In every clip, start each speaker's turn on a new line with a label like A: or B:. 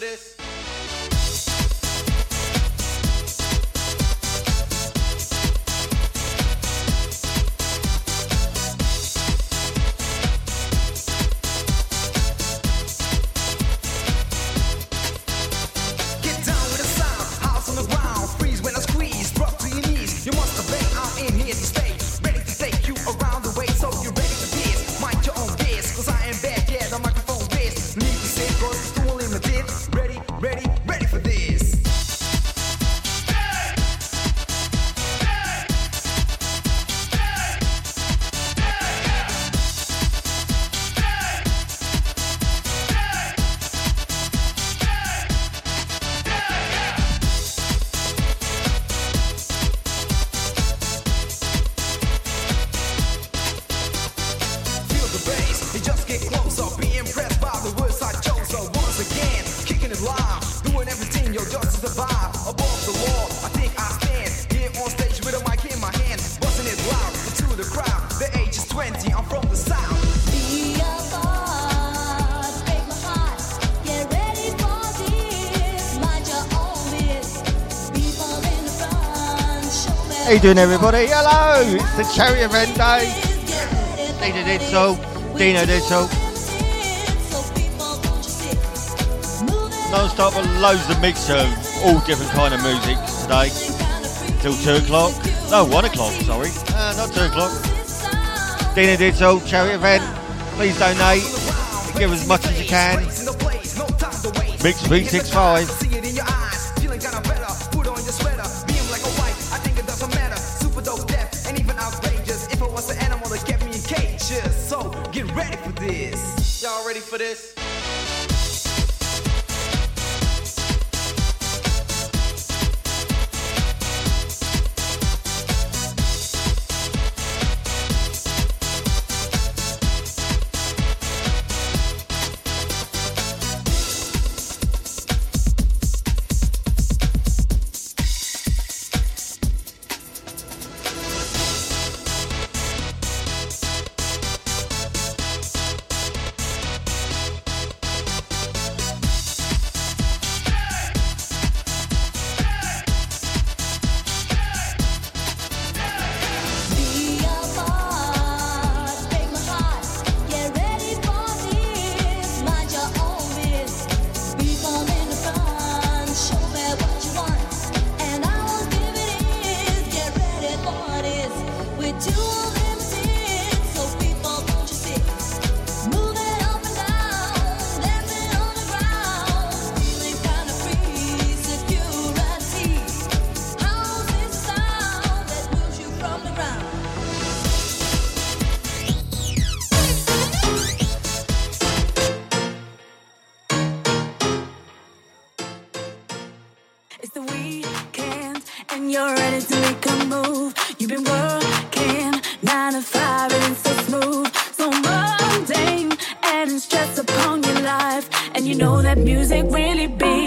A: for this?
B: Doing, everybody? Hello! It's the Cherry Event Day. Dino did so. Dino did so. Non-stop with loads of mix of all different kind of music today. Till 2 o'clock. No, 1 o'clock, sorry. Uh, not 2 o'clock. Dino did so. Cherry Event. Please donate. Give as much as you can. Mix 365.
A: stress upon
C: your life. And you know that music really be.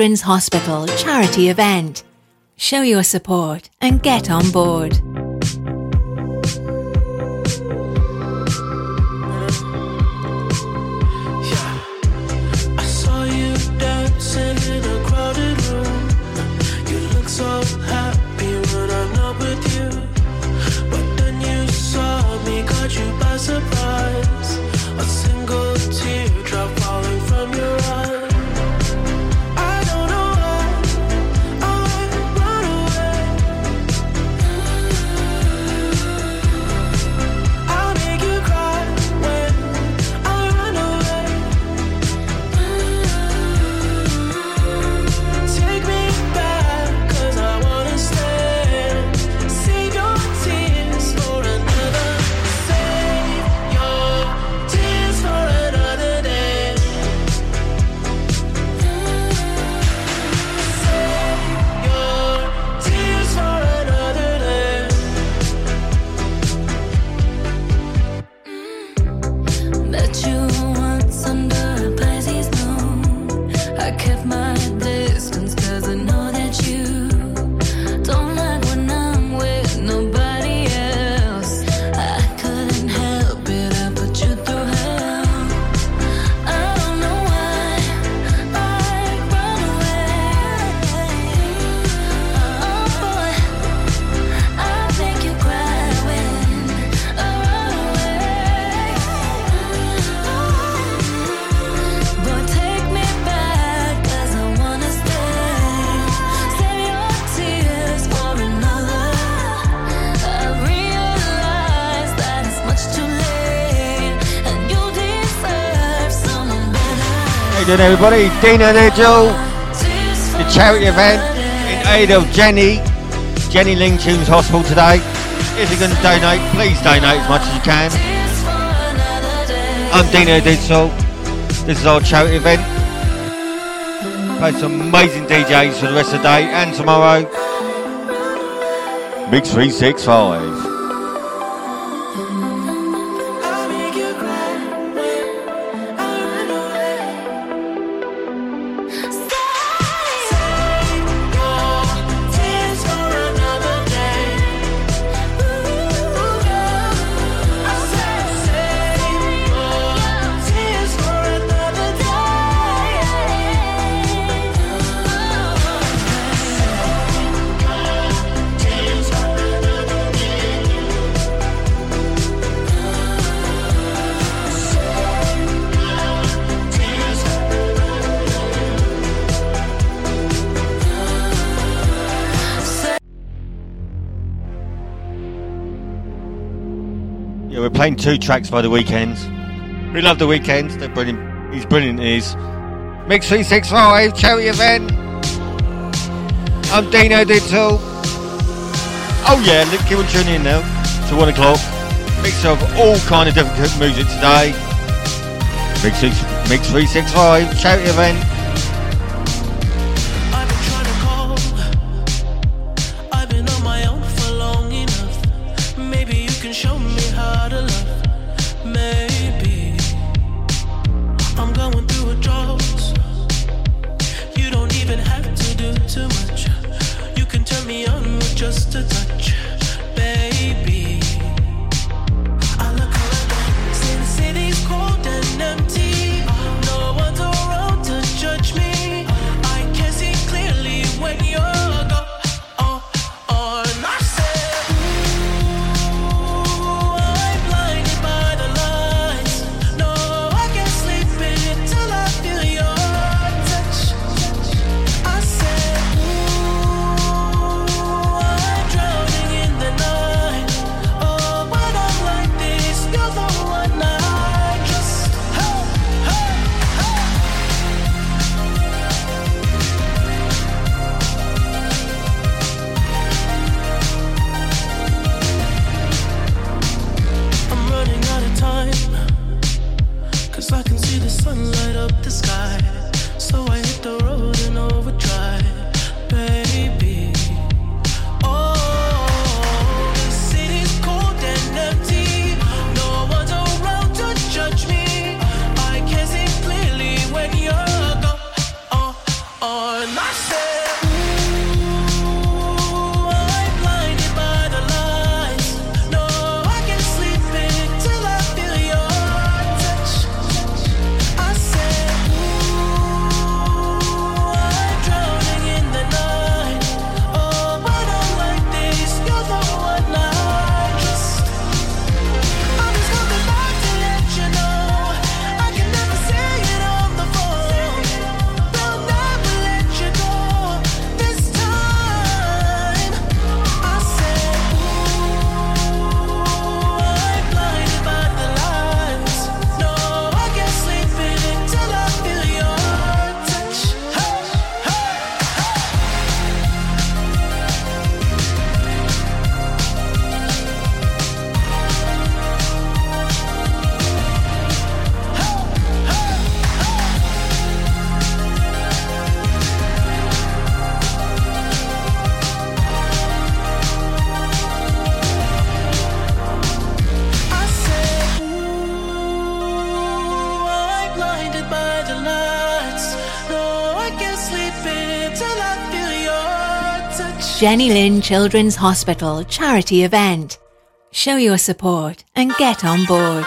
C: Children's Hospital charity event. Show your support and get on board.
D: Doing, everybody? Dina Nigel, the charity event in aid of Jenny, Jenny Lind Tunes Hospital today. If you're going to donate, please donate as much as you can. I'm Dino Digital. This is our charity event. Play some amazing DJs for the rest of the day and tomorrow. Mix 365. Two tracks by the weekends. We love the weekends. They're brilliant. He's brilliant. Is Mix 365 charity event. I'm Dino Digital. Oh yeah, look, keep on tuning in now to one o'clock. Mix of all kind of different music today. Mix, Mix 365 charity event.
E: Jenny Lind Children's Hospital charity event. Show your support and get on board.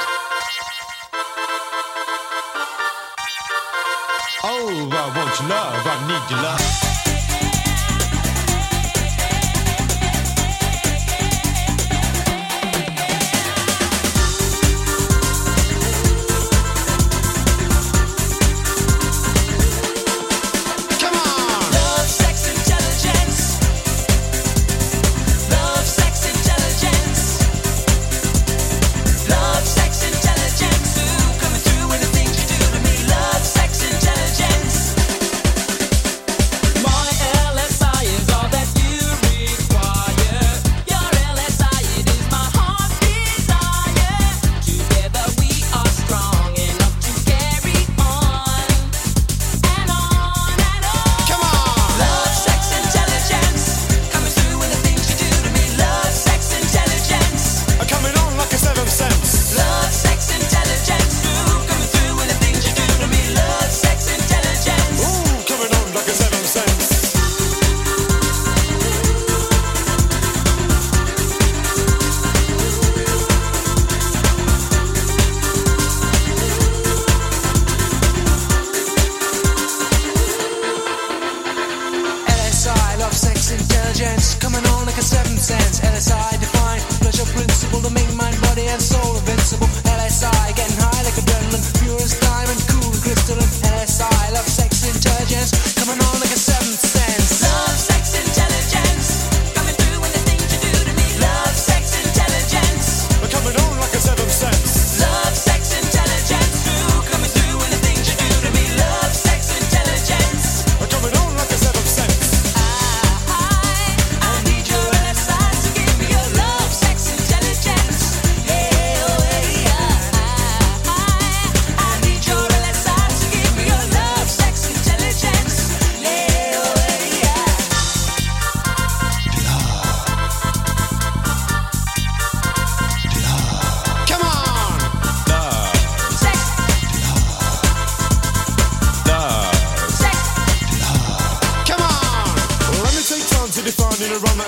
F: in run the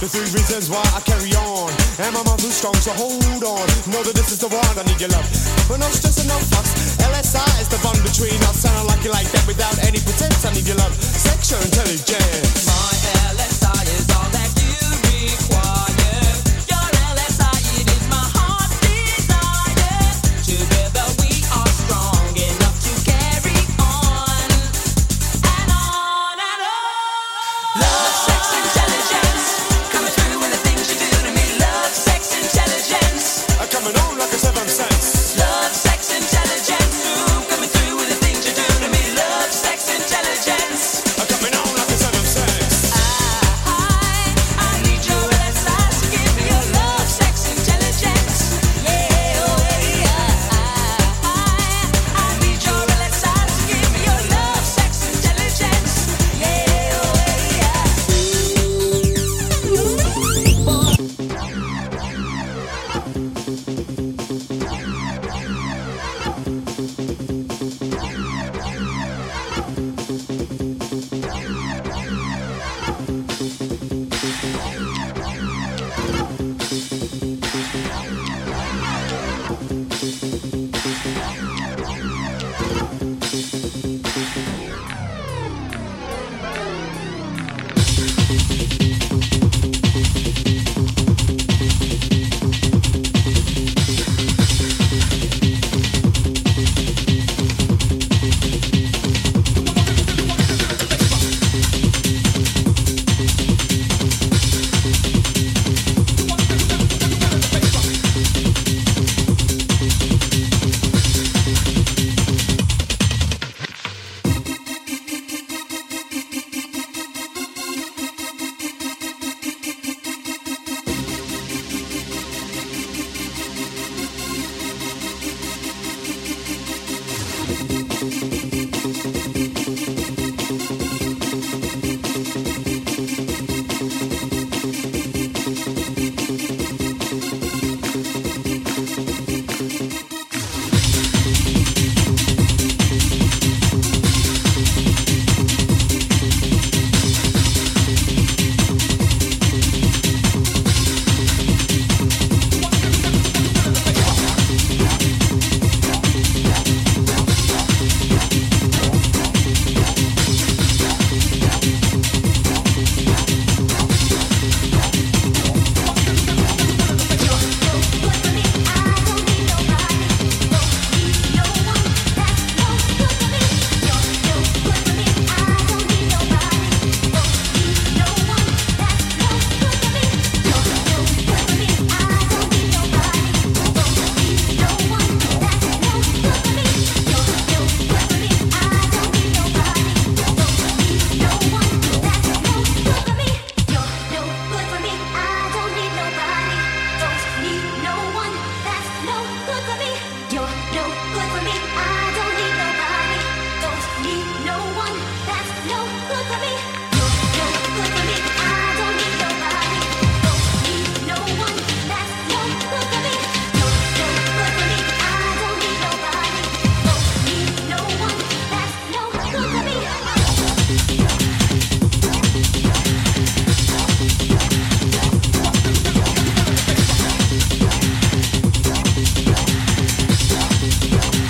F: The three reasons why I carry on. And my muscles strong, so hold on. Know that this is the one I need your love. But no stress and no fuss. LSI is the bond between us. And I like you like that without any pretense. I need your love.
G: Sexual intelligence. My LSI.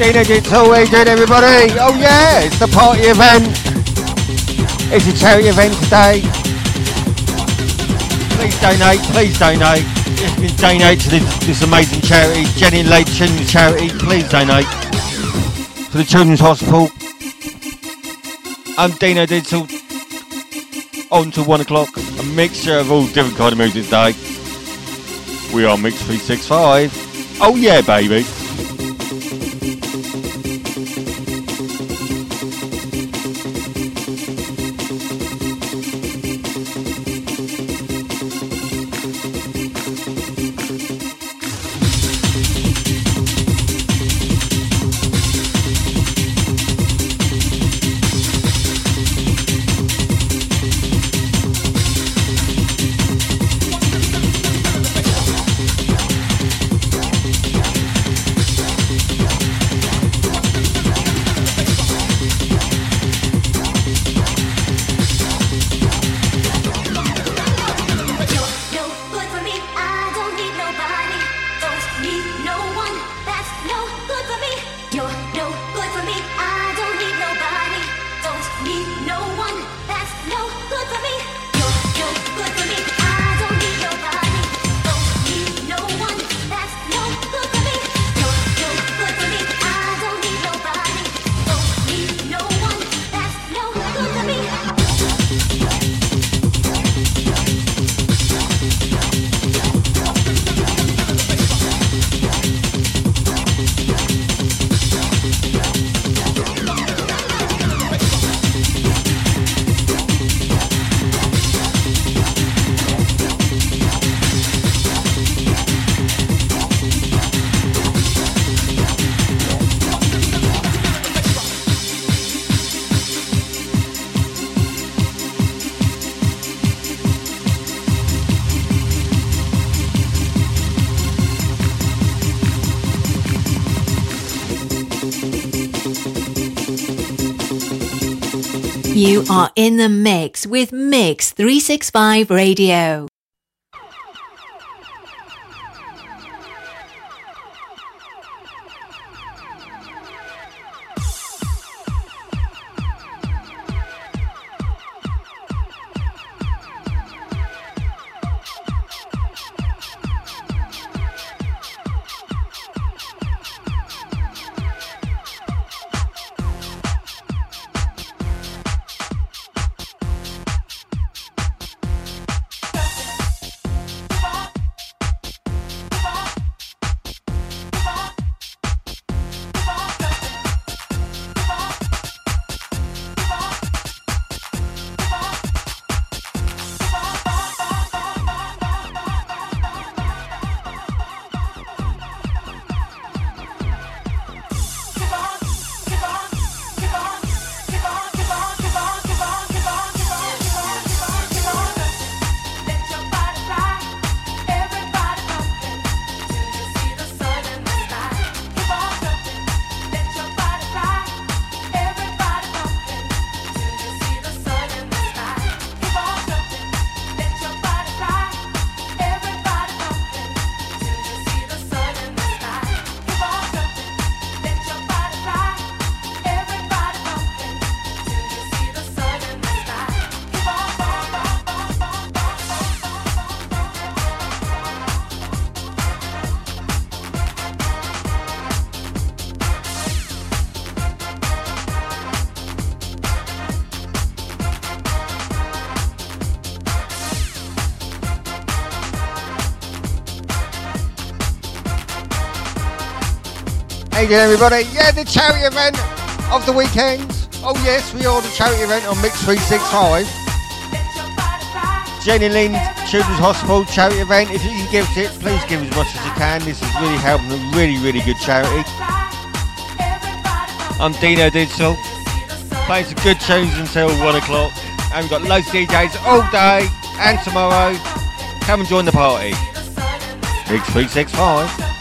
G: Dino Digital, how doing everybody? Oh yeah, it's the party event. It's a charity event today. Please donate, please donate. You donate to this, this amazing charity, Jenny Lake Children's Charity, please donate. To the Children's Hospital. I'm Dino Digital. On to one o'clock. A mixture of all different kind of music today. We are Mix 365. Oh yeah, baby.
C: Are in the mix with Mix 365 Radio.
G: How everybody? Yeah, the charity event of the weekend. Oh yes, we are the charity event on Mix 365. Jenny Lind Children's Hospital charity event. If you can give it, please give as much as you can. This is really helping a really, really good charity. I'm Dino Digital. Playing some good tunes until one o'clock. And we've got loads of DJs all day and tomorrow. Come and join the party. Mix 365.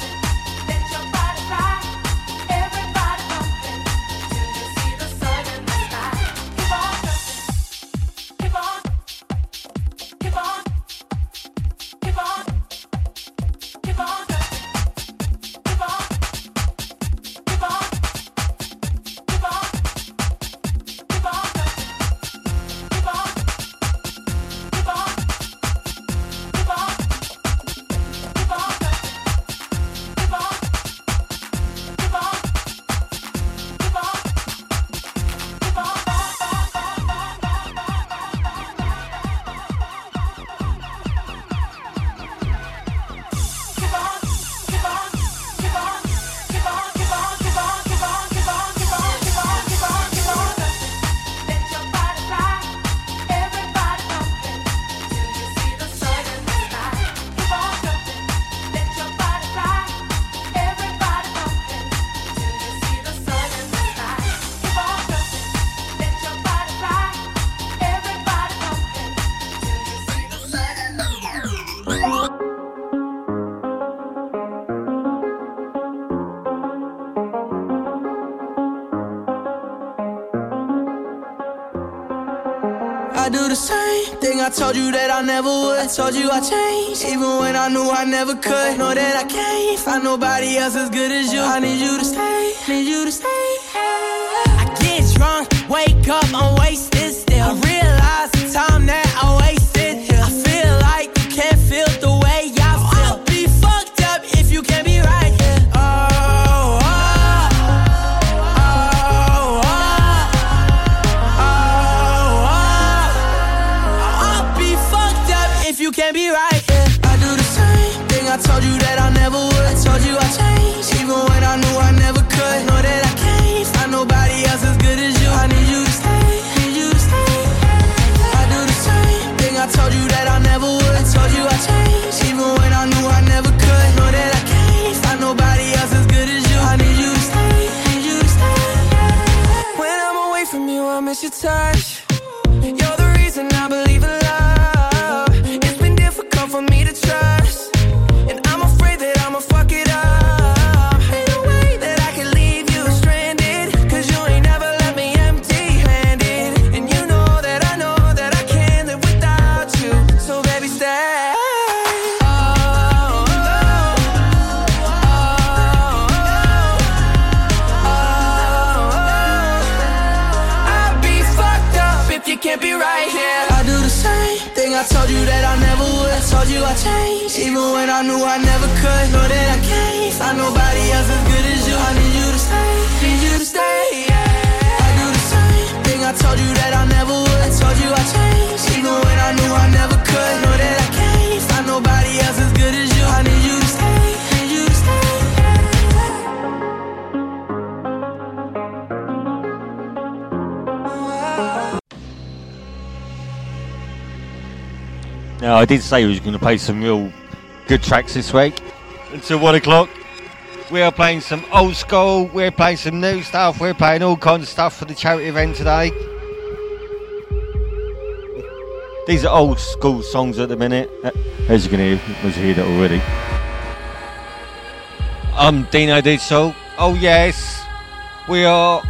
F: You that I never would. Told you I changed, even when I knew I never could. Know that I can't find nobody else as good as you. I need you to stay, need you to stay. I get drunk, wake up, I'm find nobody else as good as you. I need you to stay, need you to stay. Yeah. I do the same thing I told you that I never would. I told you I changed, even when I knew I never could. Know that I can't find nobody else as good as you. I need you to stay, need you to stay.
G: Now, I did say we was going to play some real good tracks this week. Until one o'clock, we are playing some old school, we're playing some new stuff, we're playing all kinds of stuff for the charity event today. These are old school songs at the minute, uh, as you can hear, as you hear that already. I'm Dino Digital. Oh yes, we are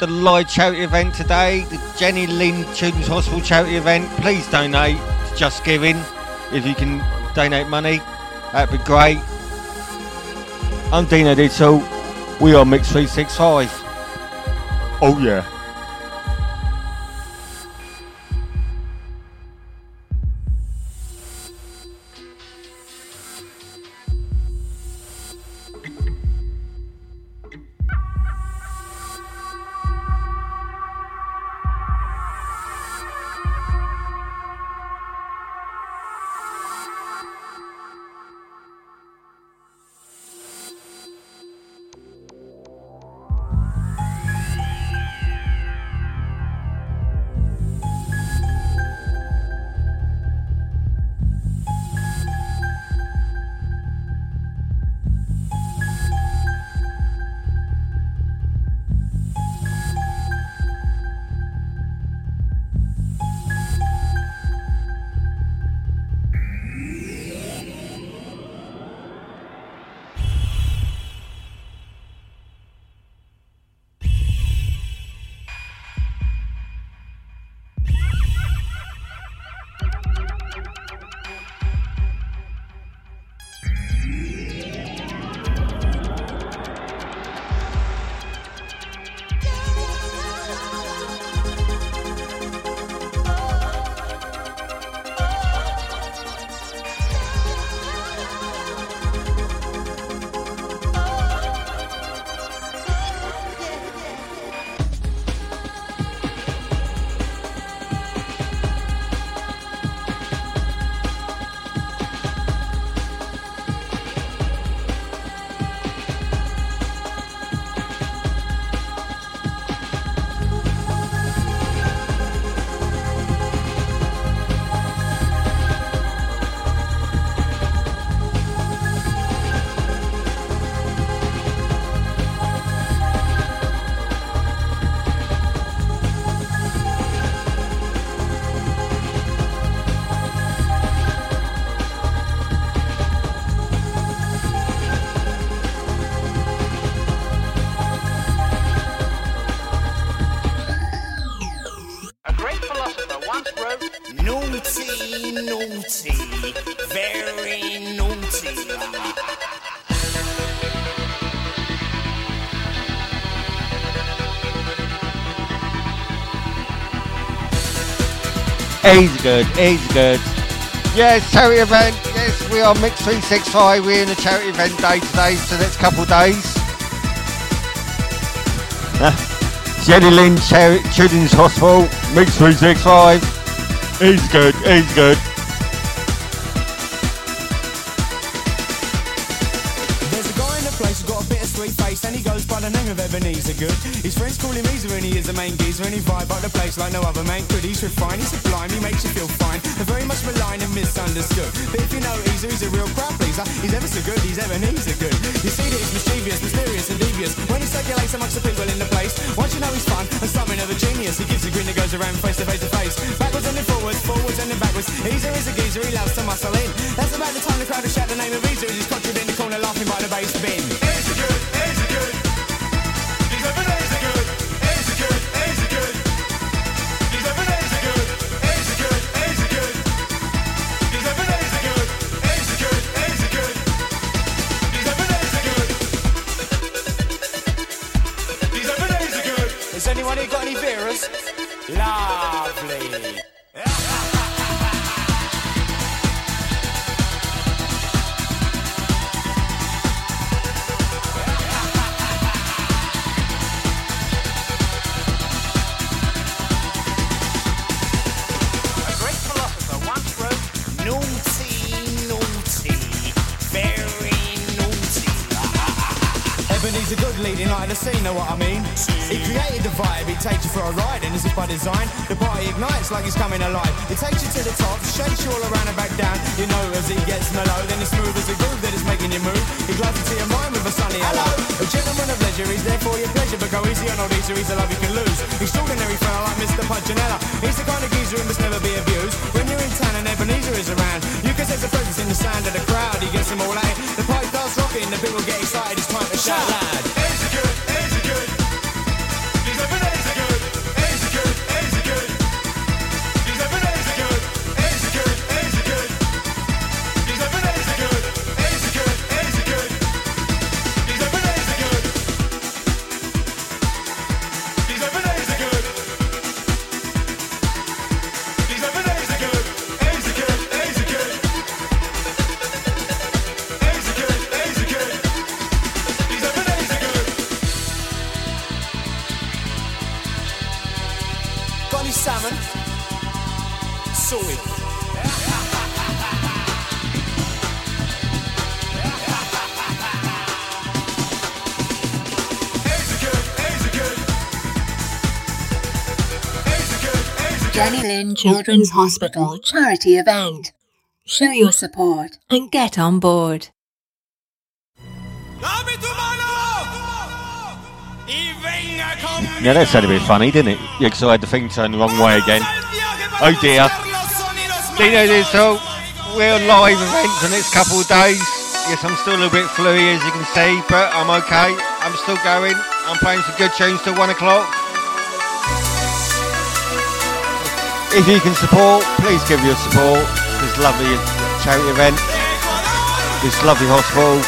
G: the live charity event today, the Jenny Lind Children's Hospital charity event. Please donate to Just Giving if you can donate money. That'd be great. I'm Dino Digital. We are Mix 365. Oh yeah. Naughty, naughty, very naughty. He's good, he's good. Yes, charity event. Yes, we are Mix 365. We're in a charity event day today for the next couple of days. Jenny Lind Children's Hospital, Mix 365. Easy good, easy good.
F: And he is the main geezer and he vibe up the place like no other man could. He's refined, he's sublime, he makes you feel fine. They're very much maligned and misunderstood. But if you know Easer, he's a real crowd pleaser. He's ever so good, he's Ebeneezer Goode. You see that he's mischievous, mysterious and devious. When he circulates amongst the people in the place, once you know he's fun and something of a genius, he gives a grin that goes around face to face to face. Backwards and then forwards, forwards and then backwards. Easer is a geezer, he loves to muscle in. That's about the time the crowd will shout the name of Easer as he's conjured in the corner laughing by the bass bin.
C: Children's Hospital charity event. Show your support and get on board.
G: Yeah, that sounded a bit funny, didn't it? Yeah, because I had the thing turned the wrong way again. Oh dear. Dino Digital, we're live events the next couple of days. Yes, I'm still a little bit fluey as you can see, but I'm okay. I'm still going. I'm playing some good tunes till one o'clock. If you can support, please give your support. This lovely charity event, this lovely hospital.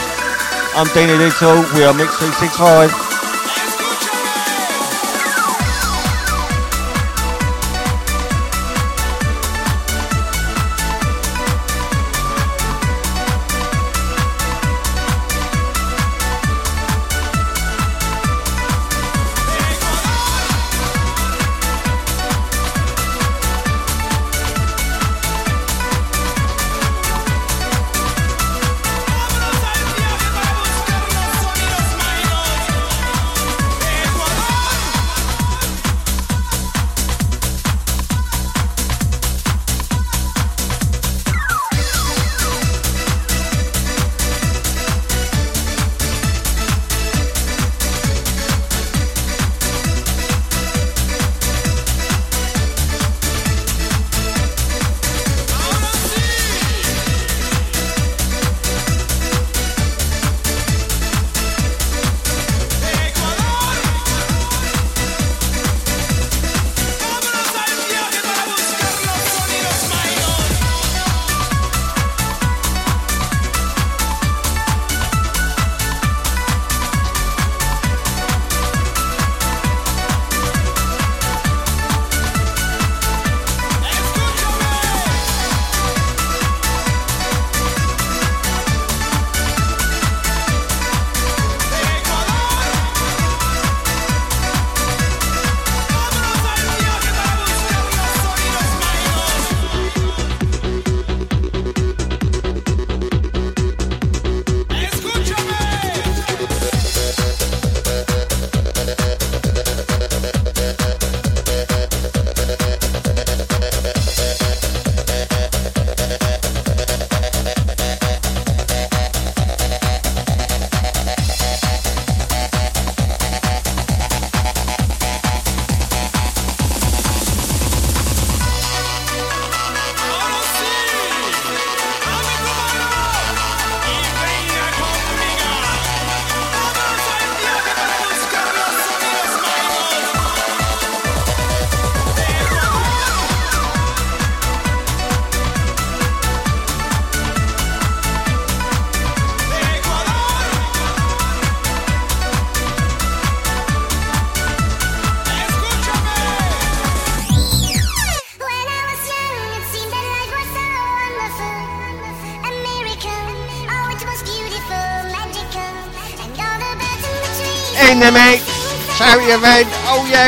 G: I'm Dino Digital. We are Mix 365.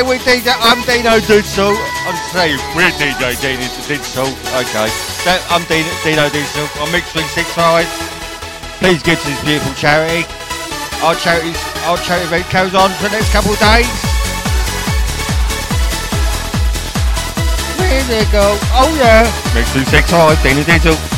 H: Yeah, we DJ. I'm Dino Digital. I'm saying we're DJ Dino Digital. Okay. So, I'm Dino, Dino Digital. I'm Mix 365. Please give to this beautiful charity. Our charities, our charity event goes on for the next couple of days. Where they go? Oh yeah. Mix 365. Dino Digital.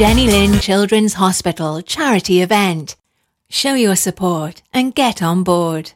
C: Jenny Lind Children's Hospital charity event. Show your support and get on board.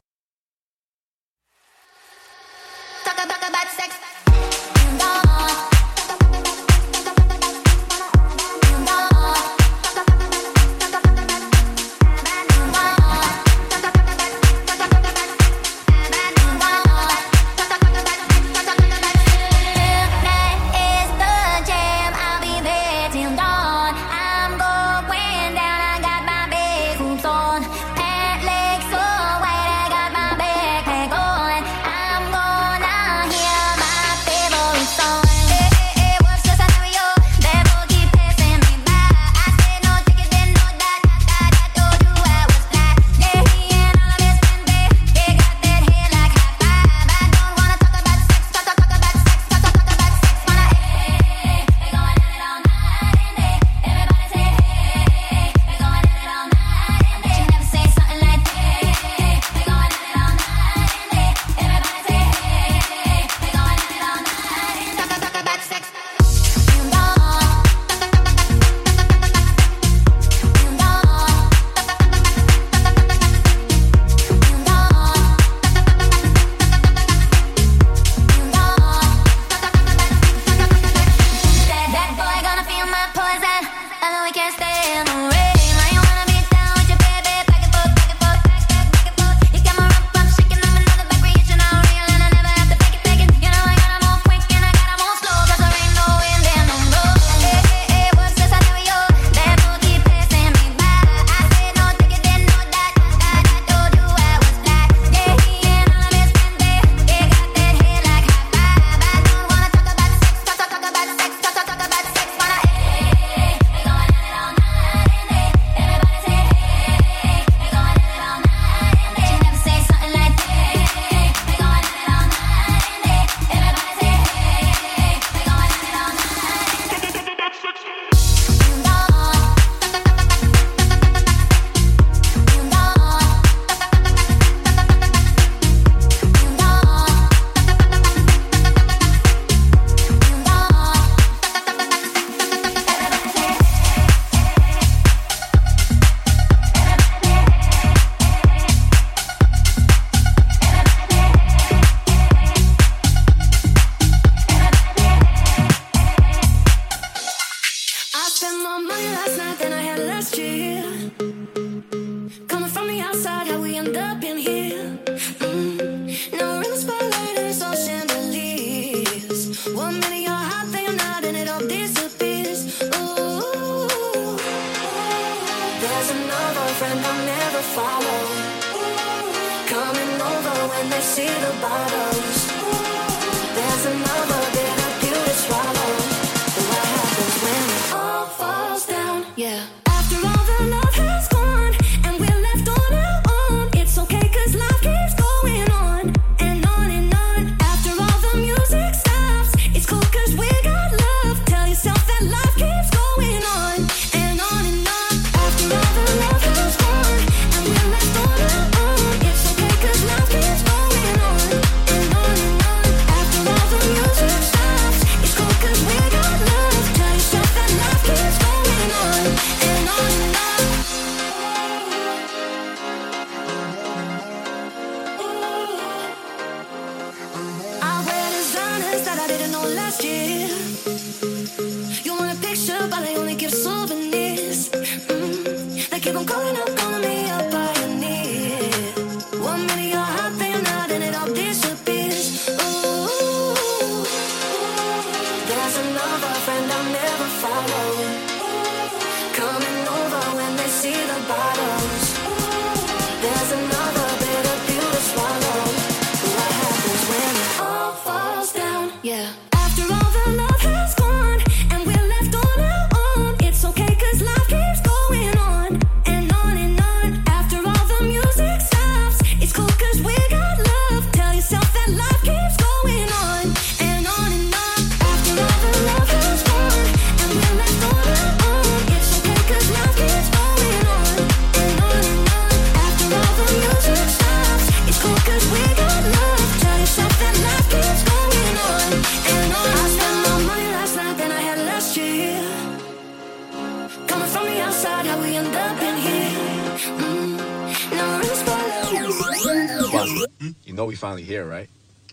I: here, right?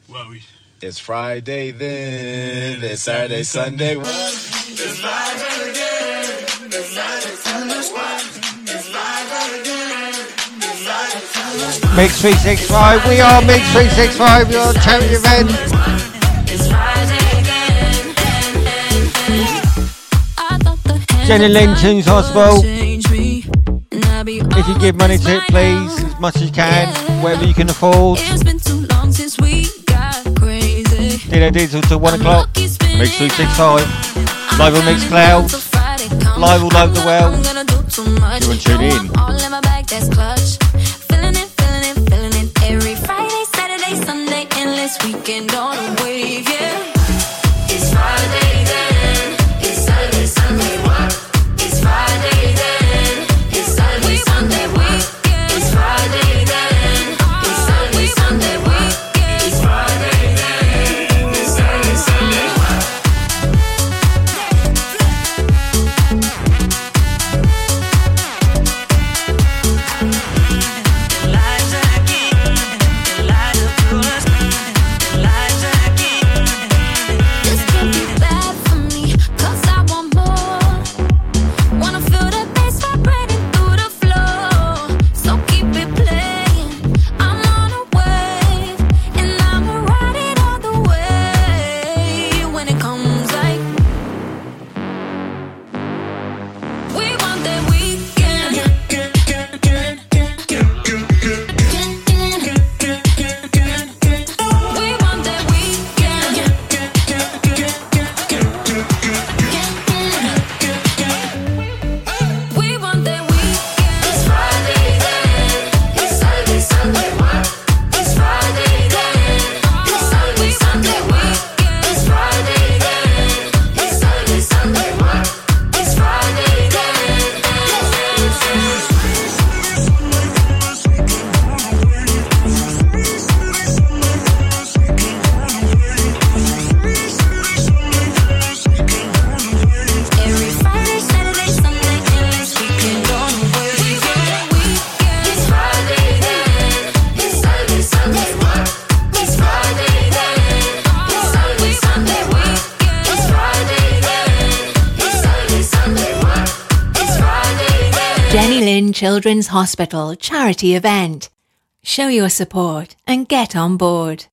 I: Well, we. It's Friday then. It's Saturday, Sunday. It's live again. It's
G: again.
C: Mix 365, we are Mix 365, we are Champion Event. Jenny Linton's Hospital. If you give money to it, please, as much as you can, wherever you can afford. Radio Diesel till 1 o'clock. Mix 365. Live on Mixcloud. Live all over the world. You want to tune in.
J: Children's Hospital charity event. Show your support and get on board.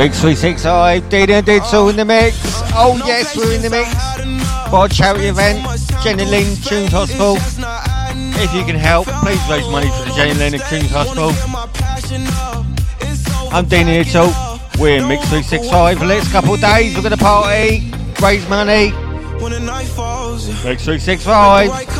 G: Mix 365, Dino Digital in the mix. Oh yes, we're in the mix. For a charity event, Jenny Lind Children's Hospital. If you can help, please raise money for the Jenny Lind Children's Hospital. I'm Dean Itzel. We're in Mix 365 for the next couple of days. We're going to party, raise money. Mix 365.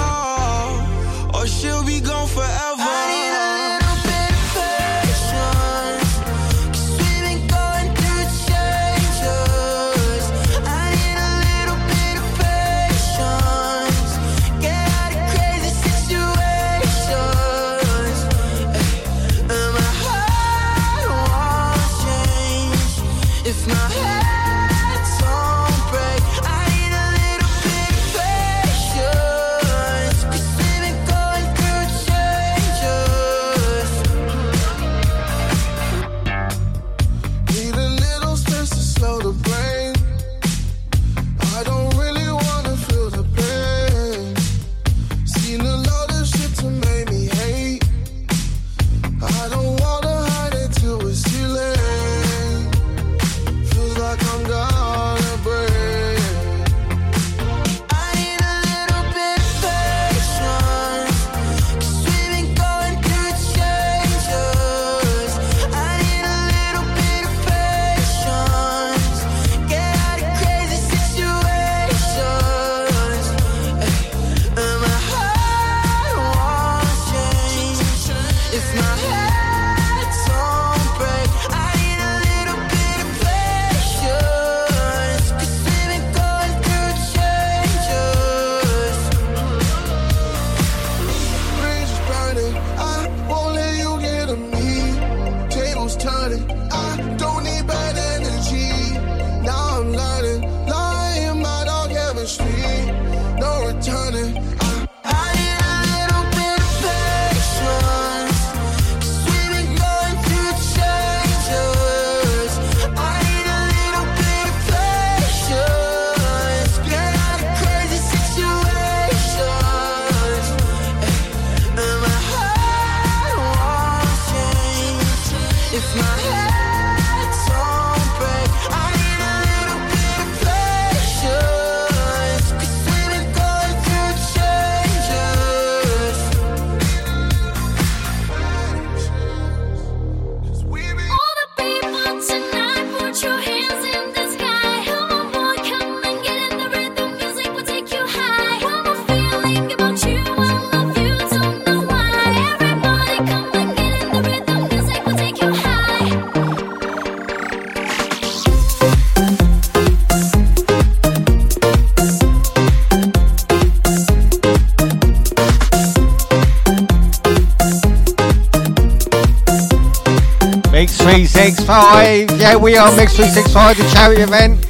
G: 365. Yeah, we are Mix 365, the charity event.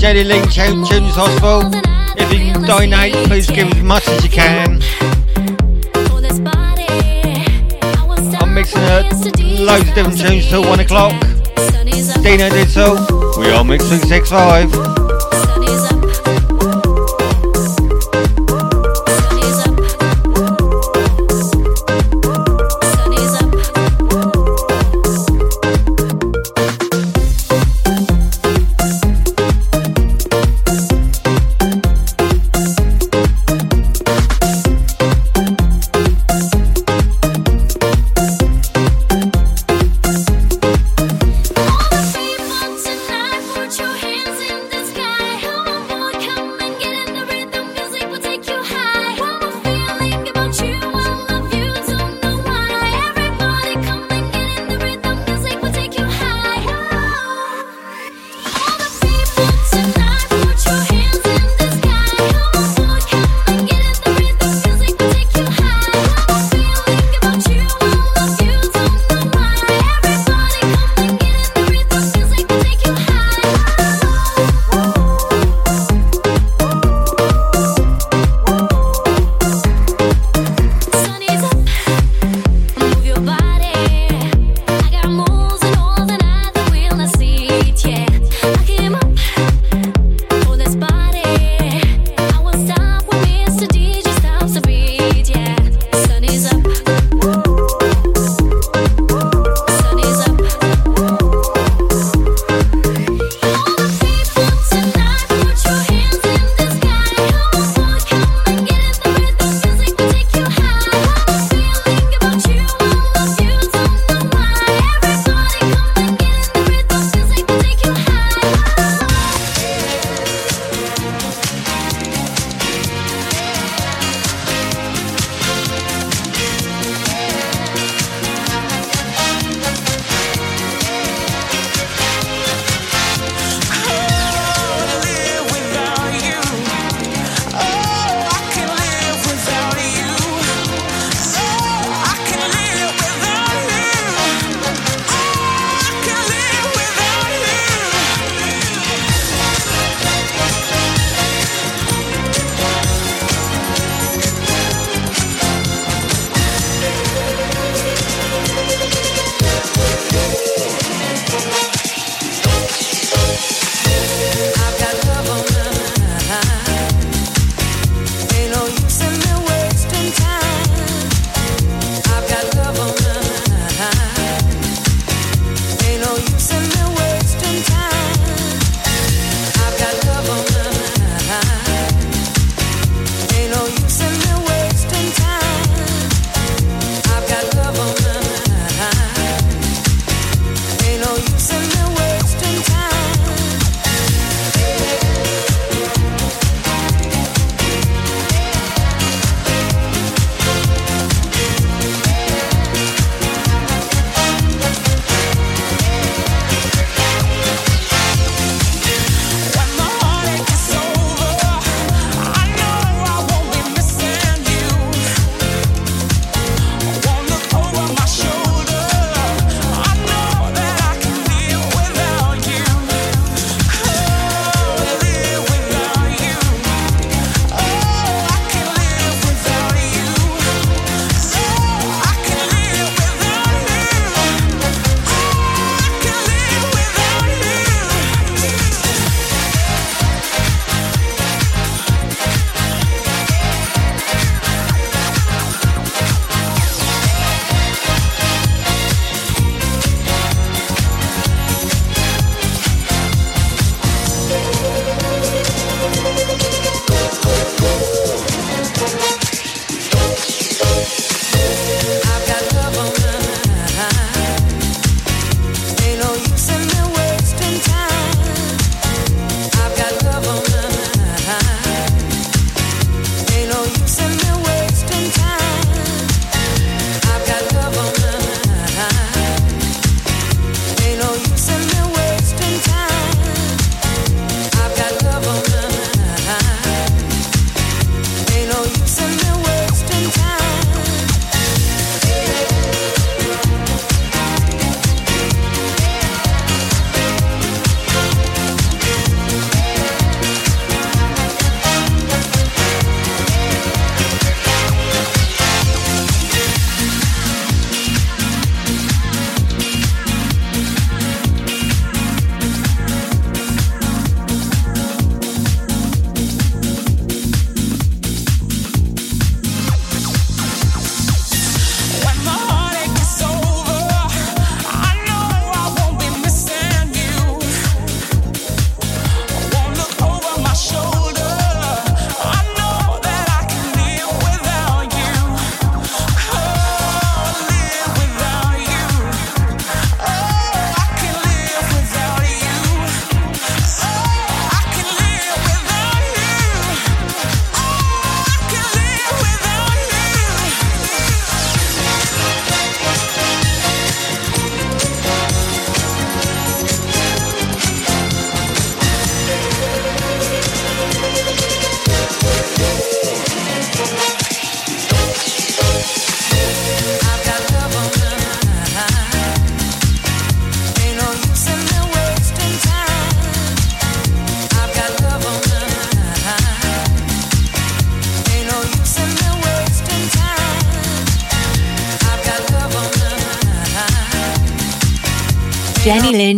G: Jenny Lind Children's Hospital. If you can donate, please give as much as you can. I'm mixing a loads of different tunes till 1 o'clock.
K: Dino Digital. We are
J: Mix 365.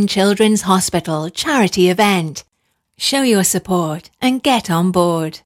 J: Children's Hospital charity event. Show your support and get on board.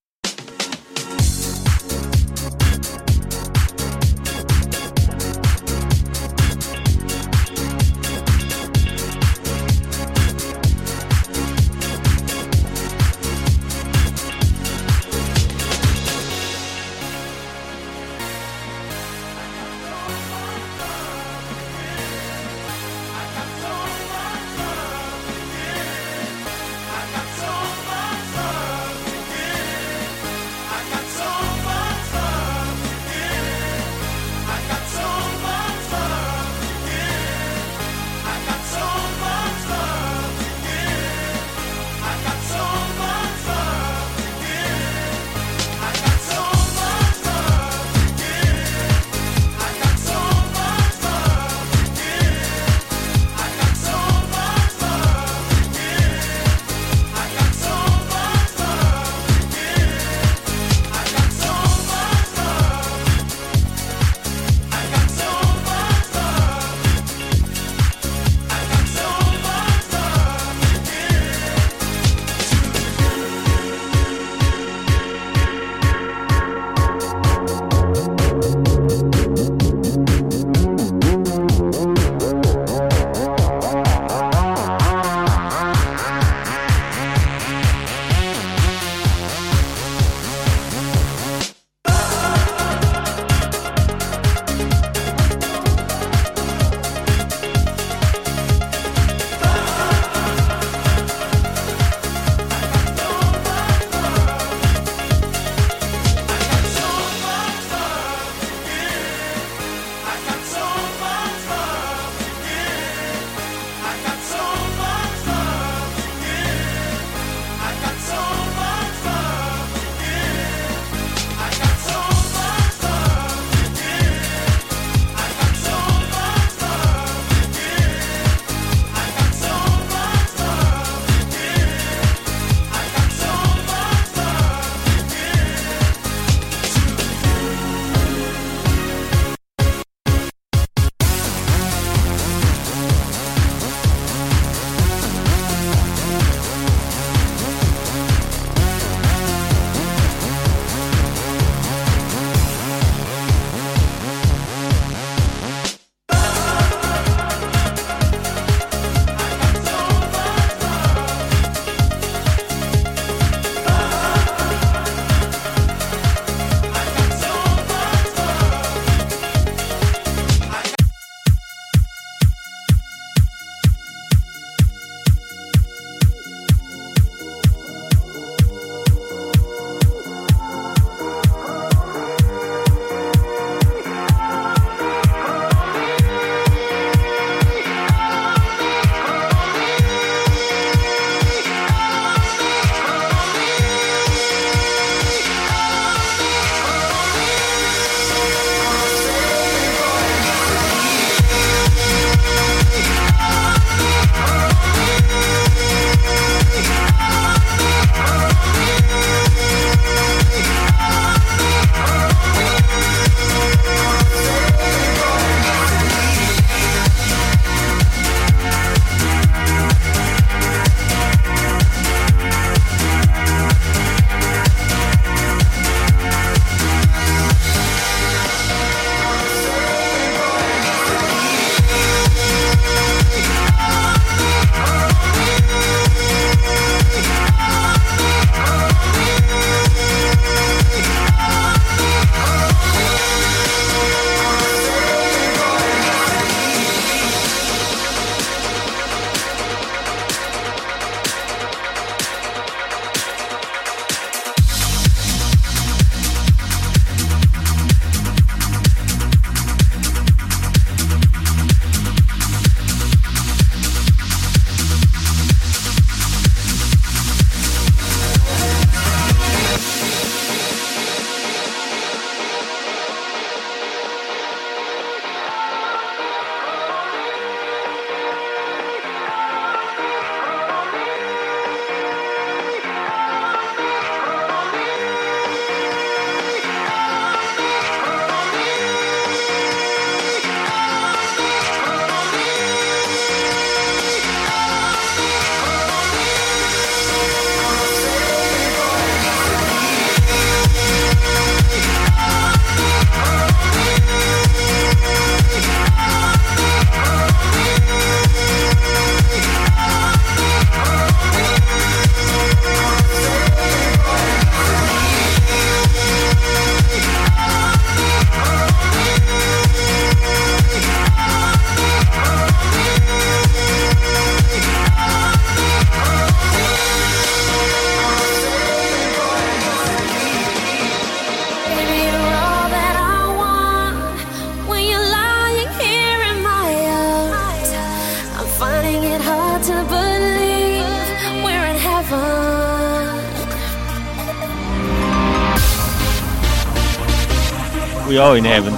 C: In heaven.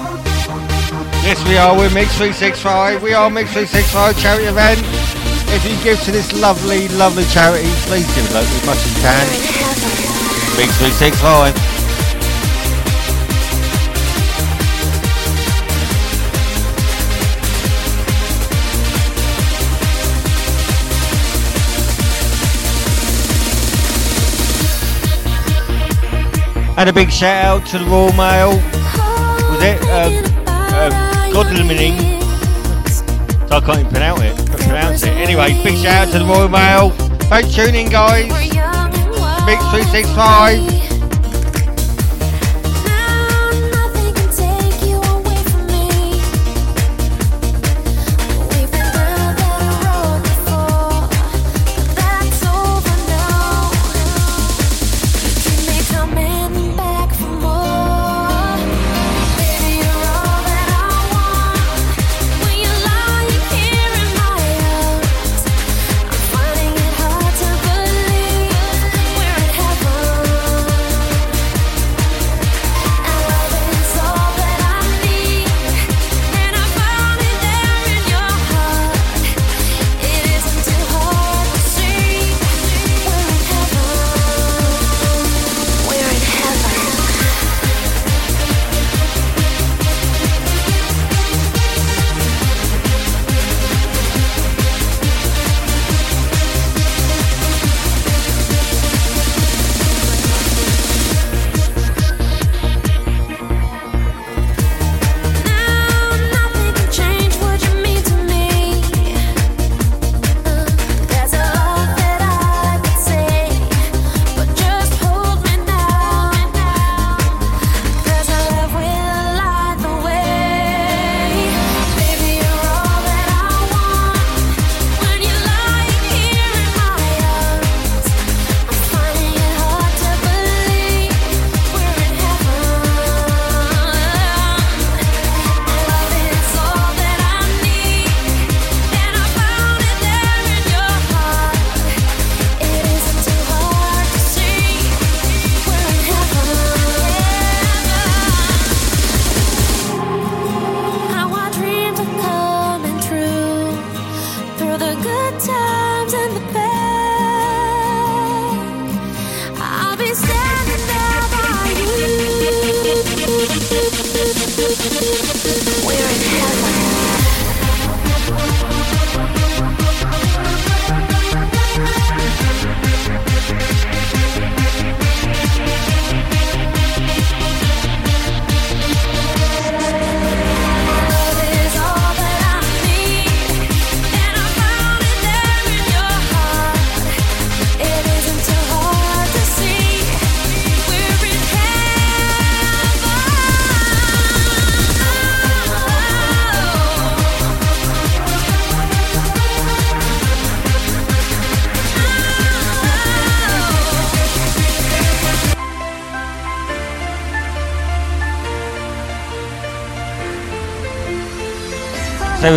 C: Yes, we are. We're Mix 365. We are Mix 365 charity event. If you give to this lovely, lovely charity, please give it as much as you can. Mix 365. And a big shout out to the Royal Mail. It? Um, um, I can't even pronounce it. Pronounce it. Anyway, big shout out to the Royal Mail. Thanks for tuning guys. Big 365.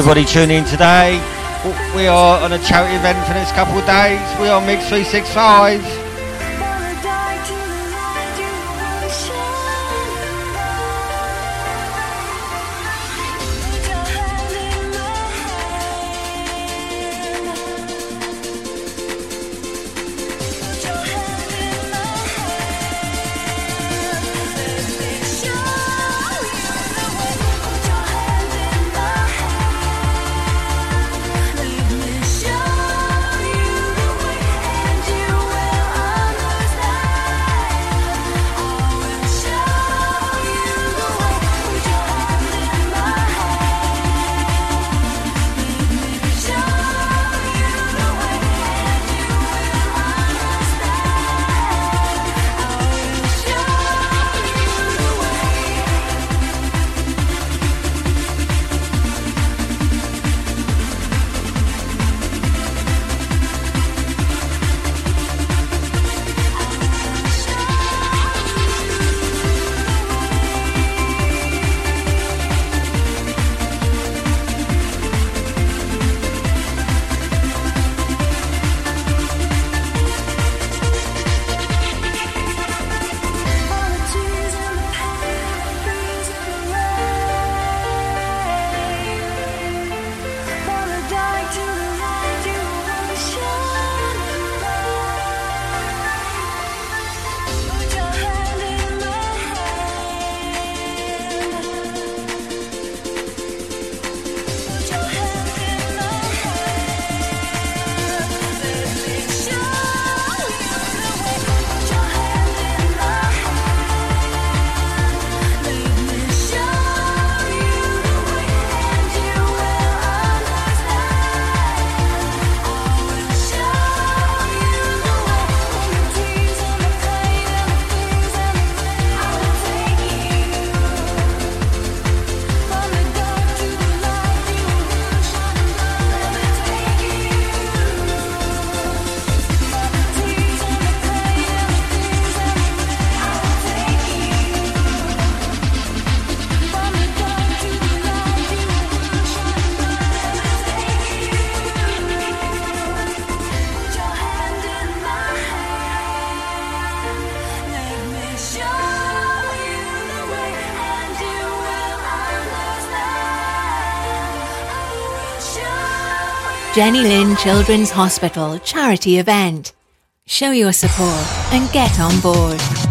C: Everybody tune in today. We are on a charity event for the next couple of days. We are Mix 365. Jenny Lind Children's Hospital charity event. Show your support and get on board.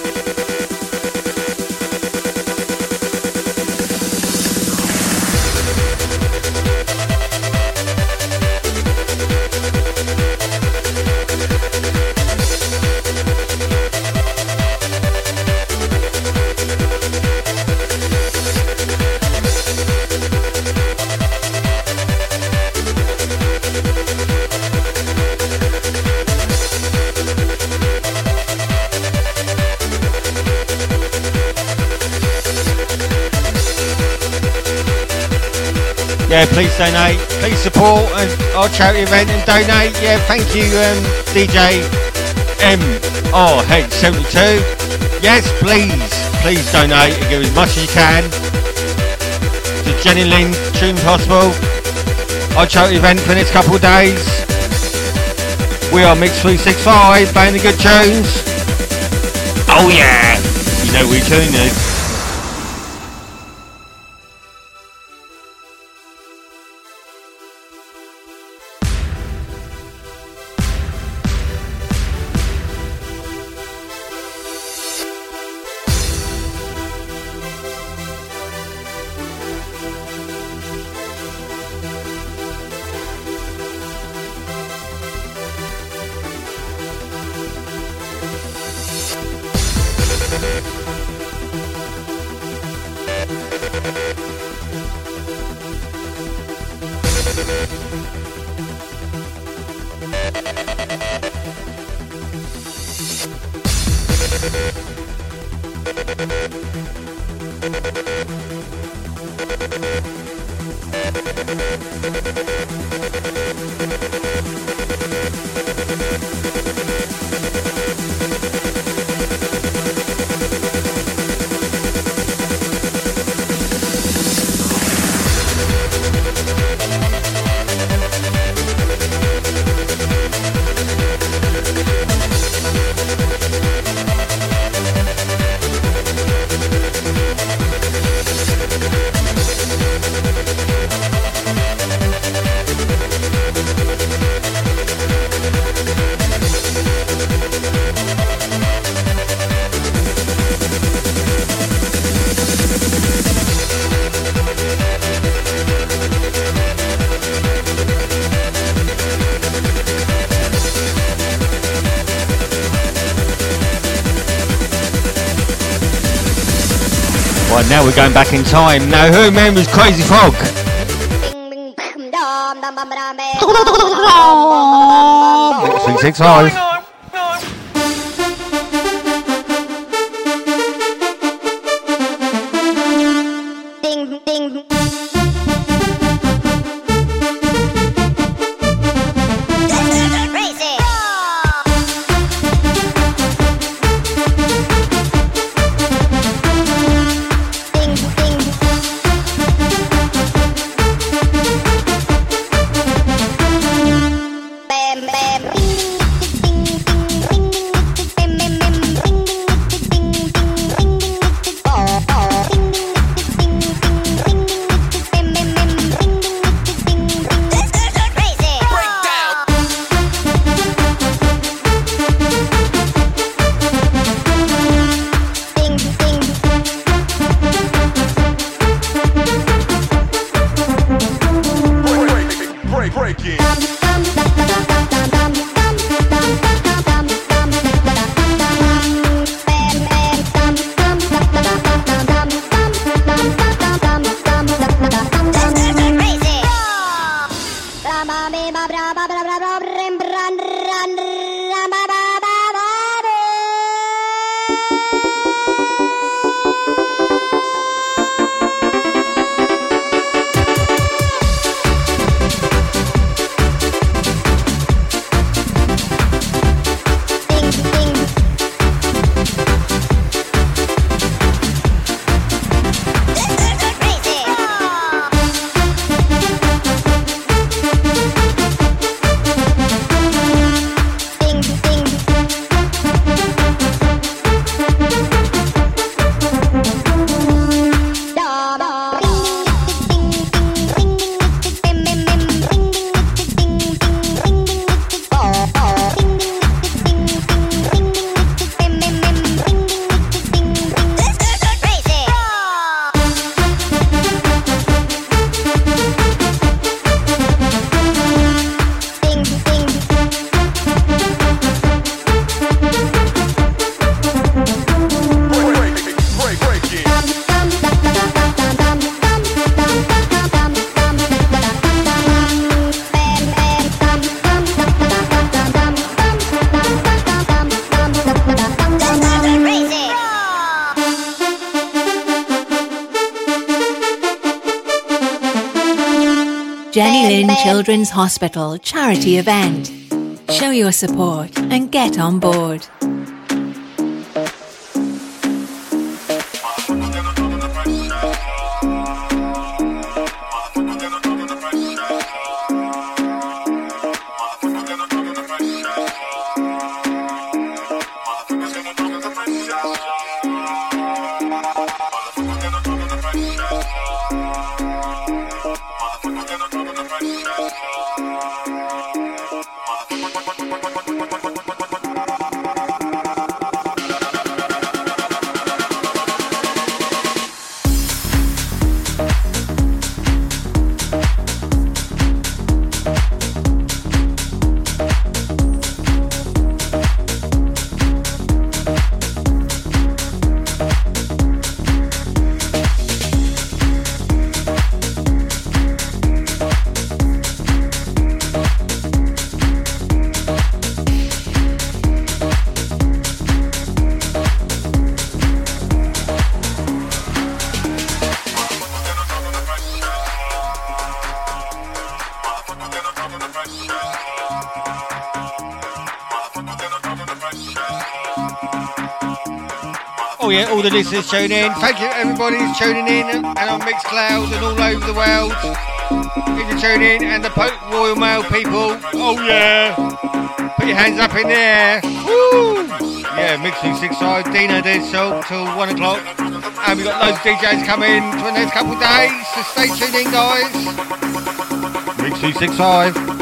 G: donate. Please support our charity event and donate. Yeah, thank you, um, DJ MRH72. Yes, please, please donate and give as much as you can to Jenny Lind Tunes Hospital. Our charity event for the next couple of days. We are Mix 365 playing the good tunes. Oh yeah! You know we tune it. Time. Now, who remembers Crazy Frog? Six six five.
J: Children's Hospital charity event. Show your support and get on board.
G: Listeners tuning in. Thank you everybody who's tuning in and on Mixcloud and all over the world. If you're tuning in and the po- Royal Mail people. Oh yeah. Put your hands up in the air. Woo! Yeah, Mix 265, Dino so till one o'clock. And we've got loads of DJs coming for the next couple of days, so stay tuned in guys. Mix 265.
F: Don't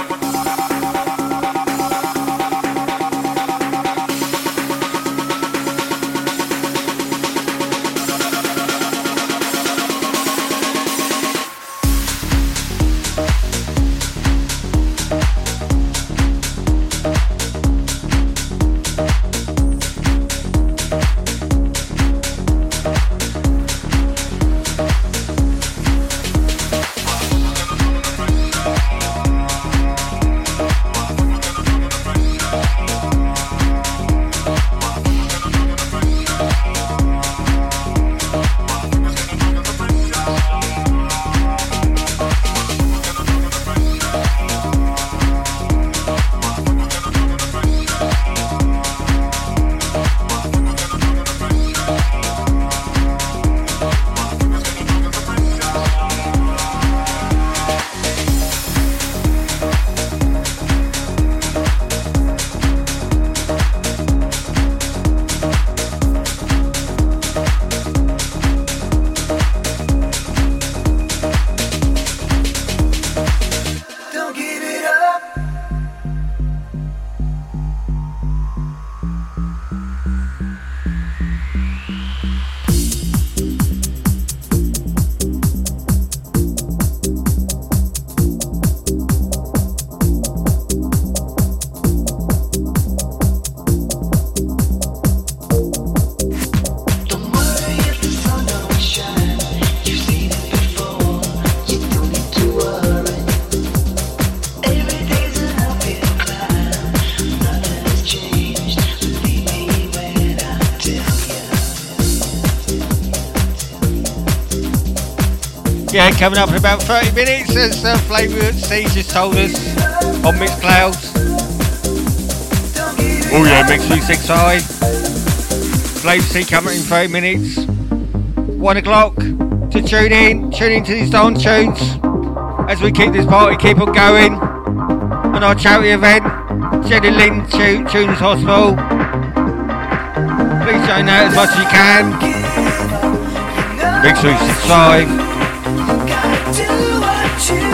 G: coming up in about 30 minutes, as uh, Flavour C just told us on Mixed Mixcloud. Oh yeah, Mix 365. Flavour C coming in 30 minutes. One o'clock to tune in, tune in to these dance tunes as we keep this party keep on going on our charity event, Jenny Lind Tu- Tunes Hospital. Please join out as much as you can. Mix 365.
F: Do what you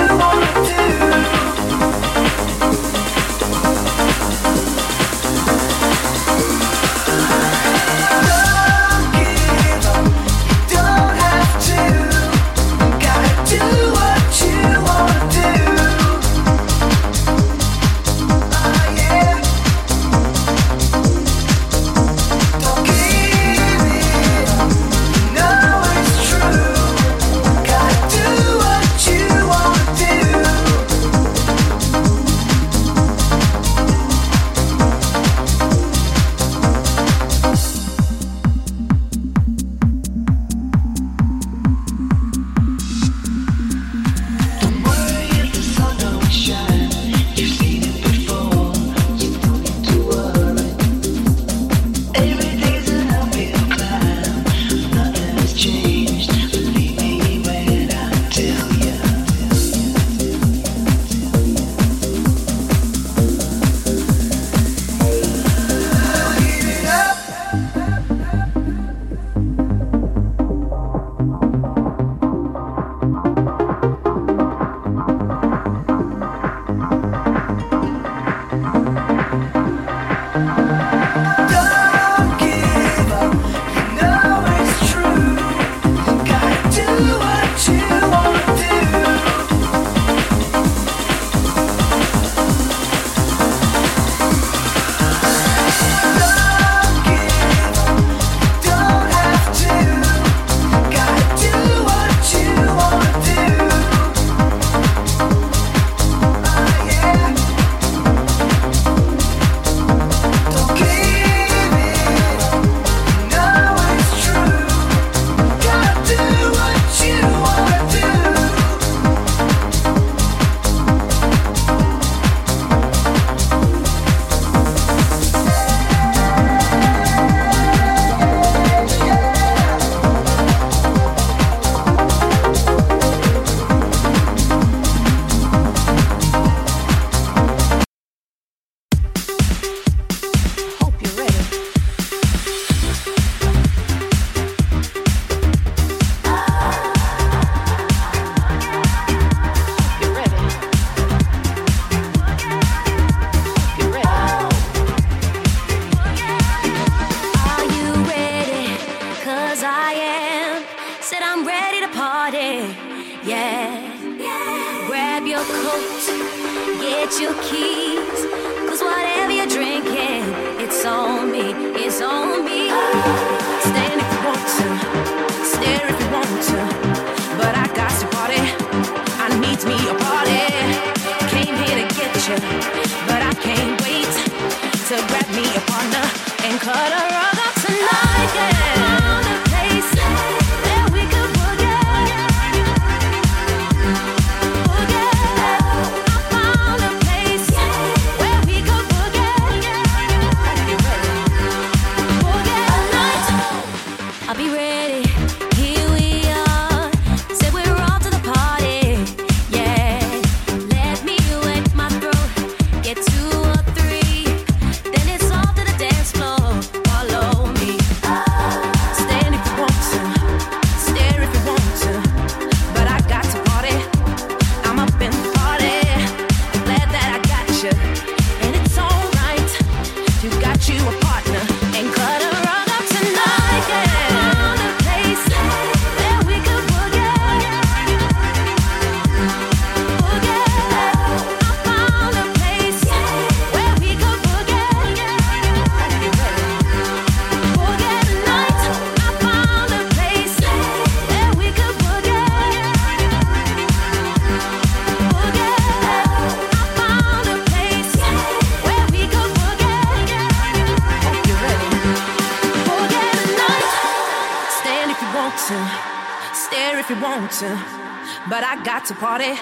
C: party.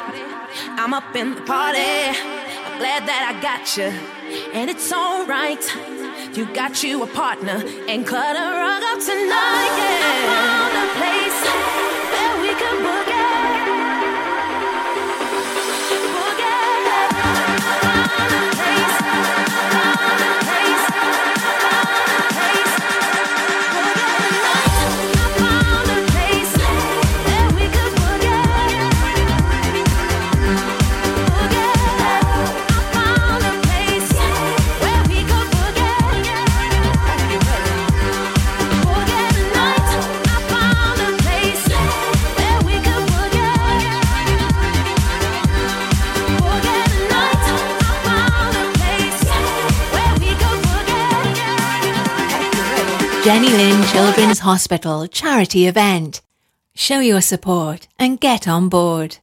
C: I'm up in the party. I'm glad that I got you. And it's alright. You got you a partner. And cut a rug up tonight. Yeah.
L: Children's Hospital charity event. Show your support and get on board.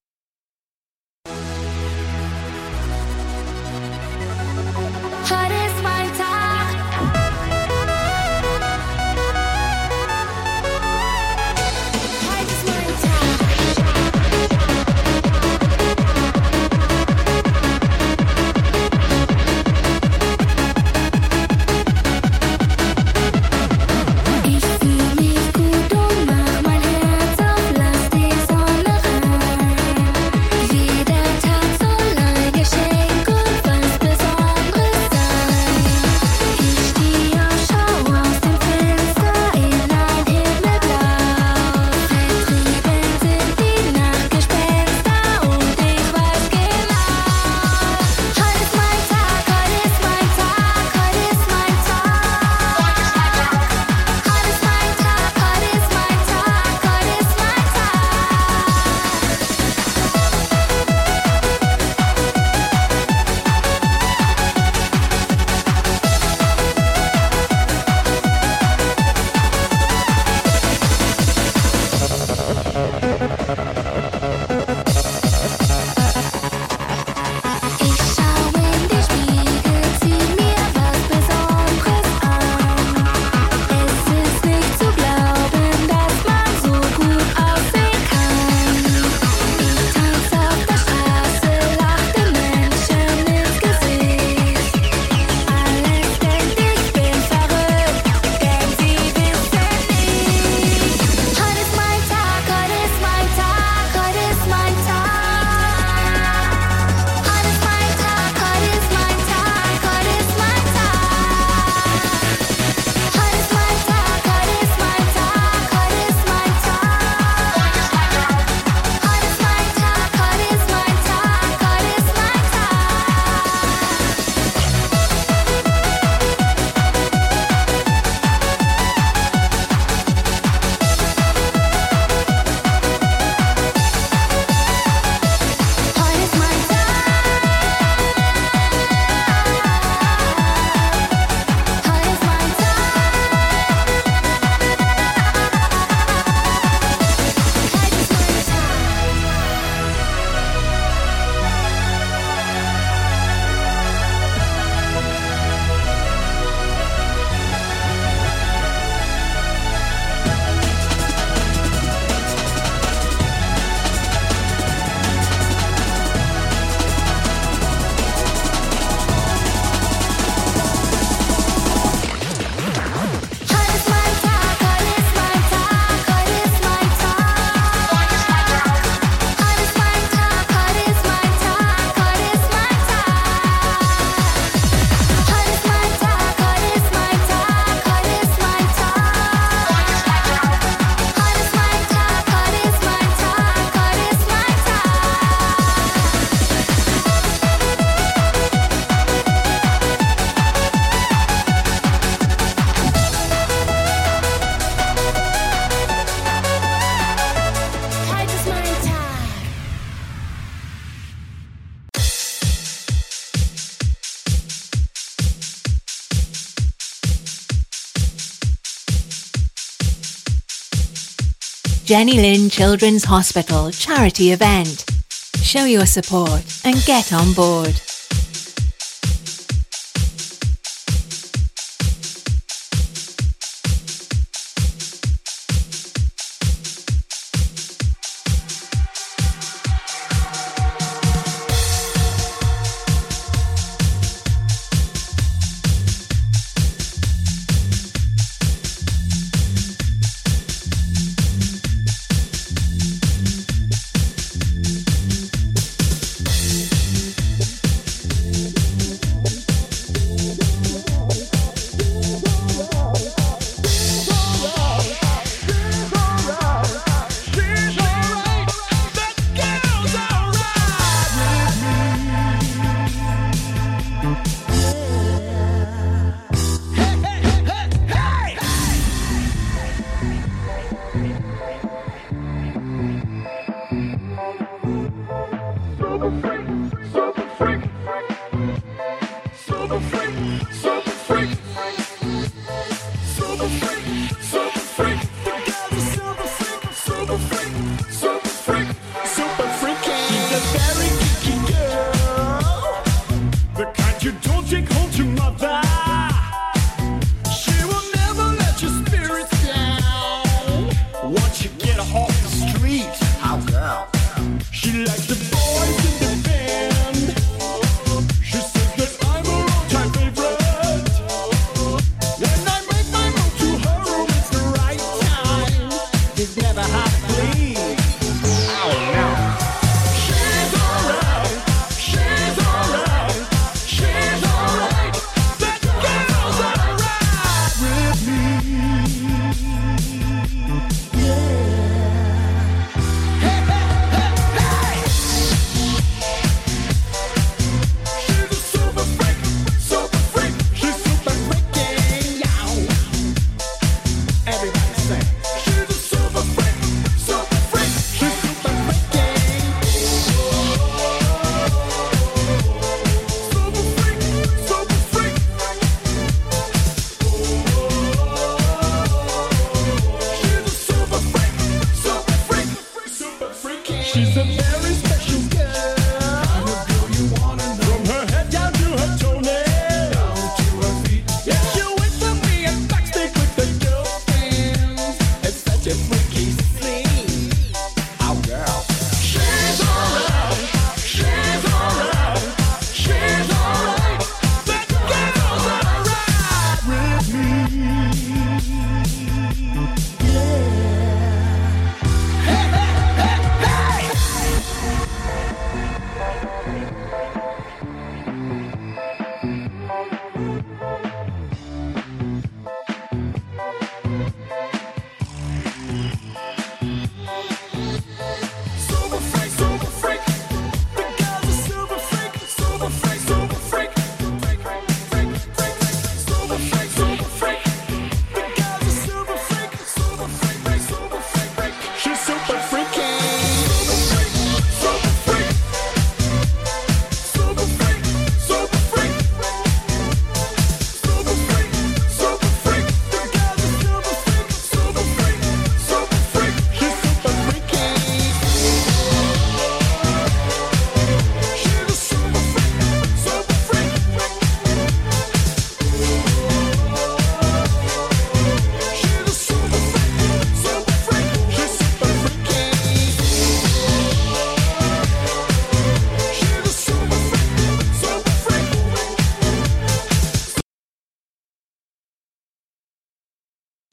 F: Jenny Lind Children's Hospital charity event. Show your support and get on board.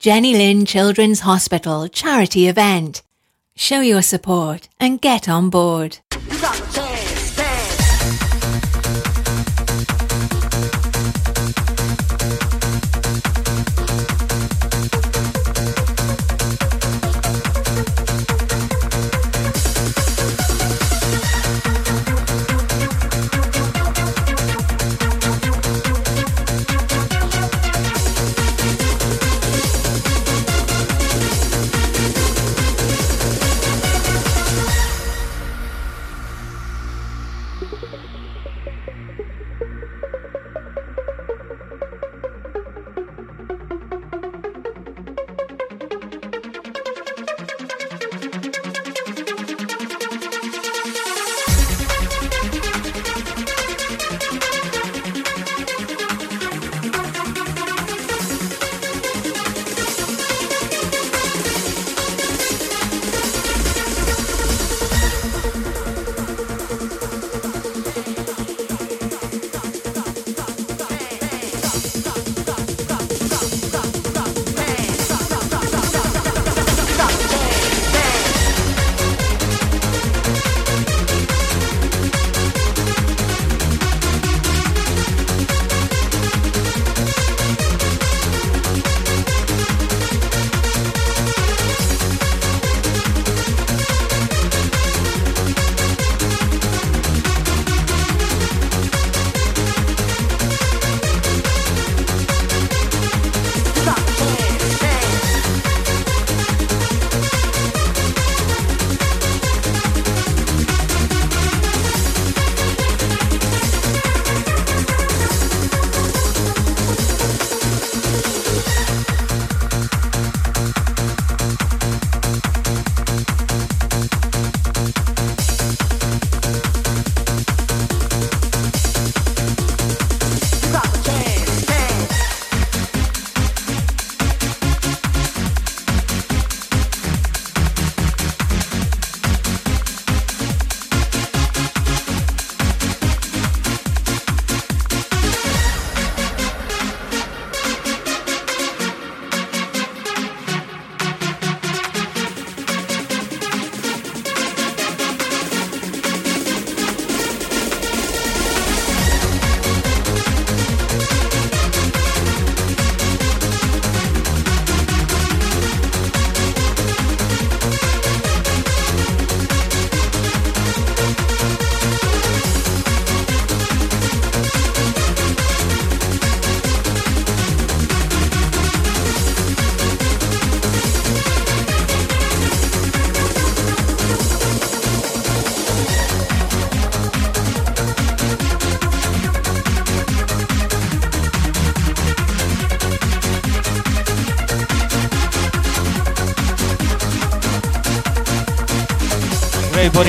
F: Jenny Lind Children's Hospital charity event. Show your support and get on board.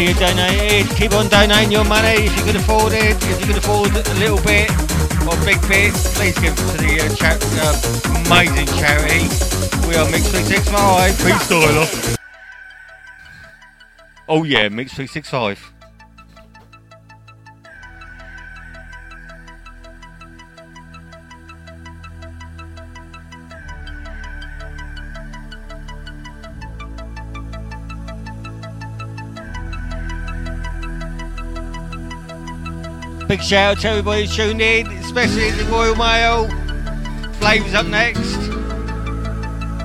M: you
G: donated. Keep on donating your money if you can afford it. If you can afford a little bit or a big bit, please give to the uh, cha- uh, amazing charity. We are Mix 365 Freestyler. Oh yeah, Mix 365. Big shout out to everybody tuning in, especially the Royal Mail. Flavors up next.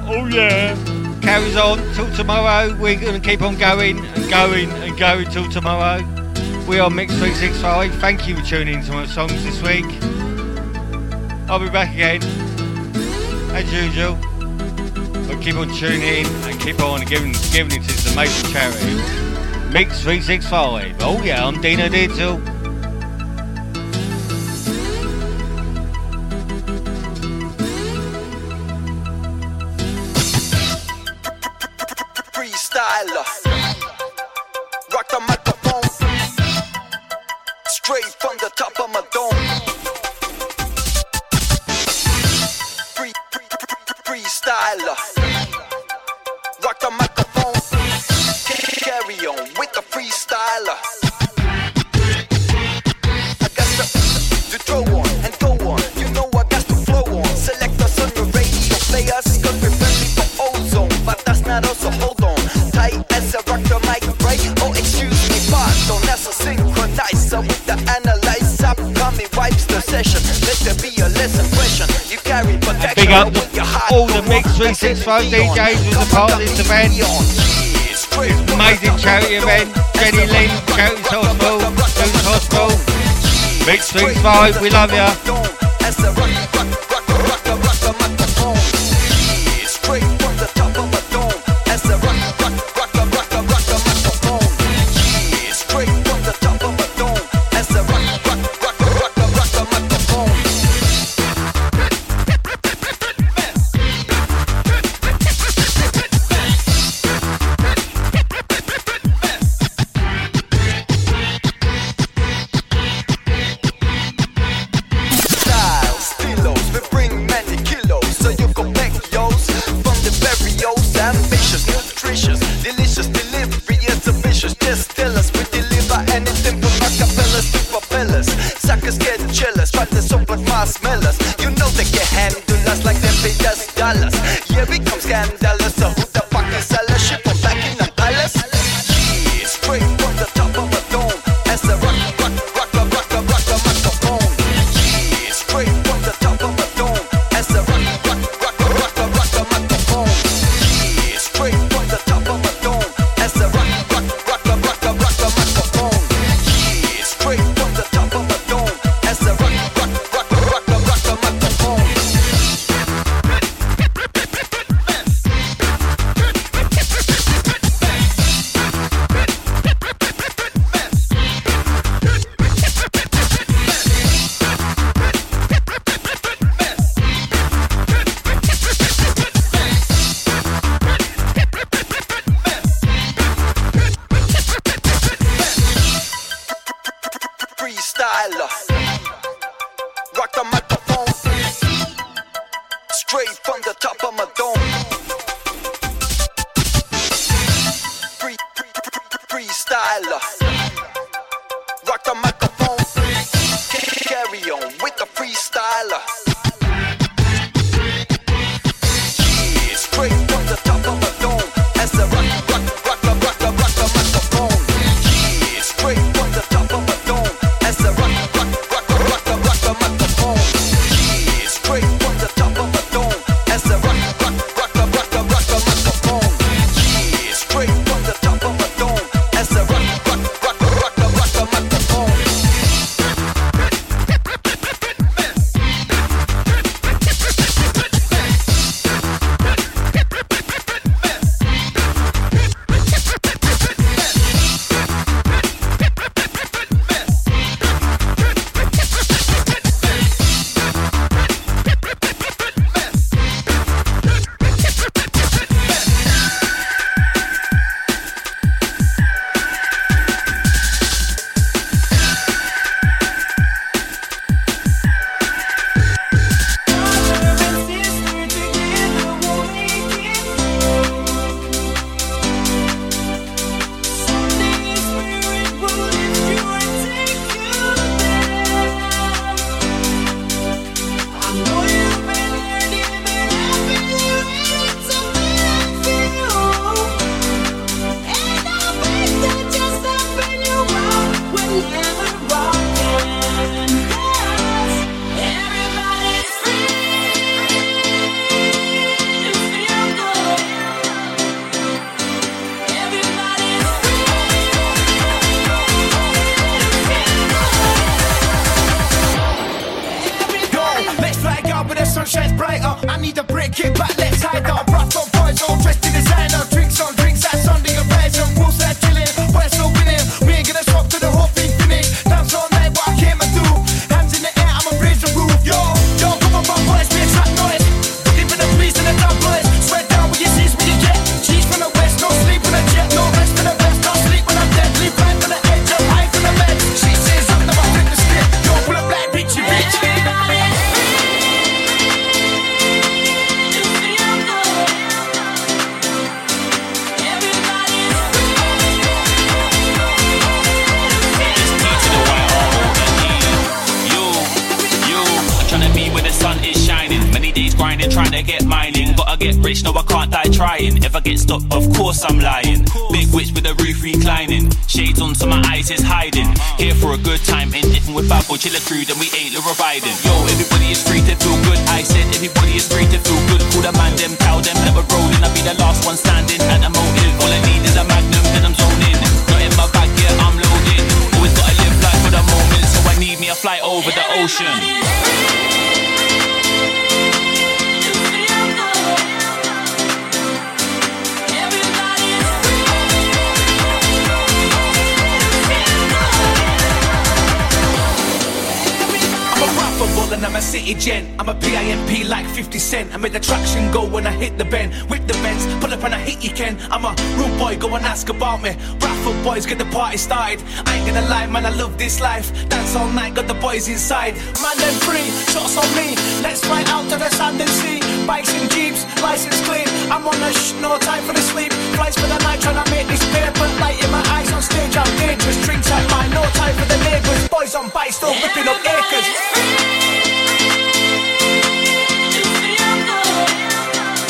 G: Oh yeah. Carries on till tomorrow. We're going to keep on going and going and going till tomorrow. We are Mix 365. Thank you for tuning in to my songs this week. I'll be back again. As usual. But keep on tuning in and keep on giving, giving it to this amazing charity. Mix 365. Oh yeah, I'm Dino Digital. Joe. We love
N: you.
C: 50 Cent. The traction go when I hit the bend. Whip the bends, pull up and I hit you, Ken. I'm a rude boy, go and ask about me. Rapper boys, get the party started. I ain't gonna lie, man, I love this life. Dance all night, got the boys inside. Man, them free, shots on me. Let's fly out to the sand and sea. Bikes and jeeps, license clean. I'm on a shh, no time for the sleep. Flights for the night, trying to make this paper. Light in my eyes on stage, I'm dangerous. Drinks at mine, no time for the neighbors. Boys on bikes, still ripping up acres.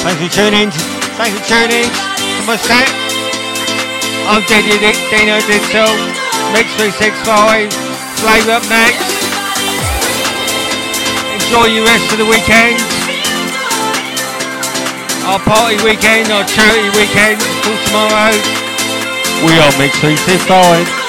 H: Thanks for tuning. Thanks for tuning to my set. I'm Dino, Dino Digital. Mix 365. Flavour up next. Enjoy your rest of the weekend. Our party weekend, our charity weekend till tomorrow. We are Mix 365.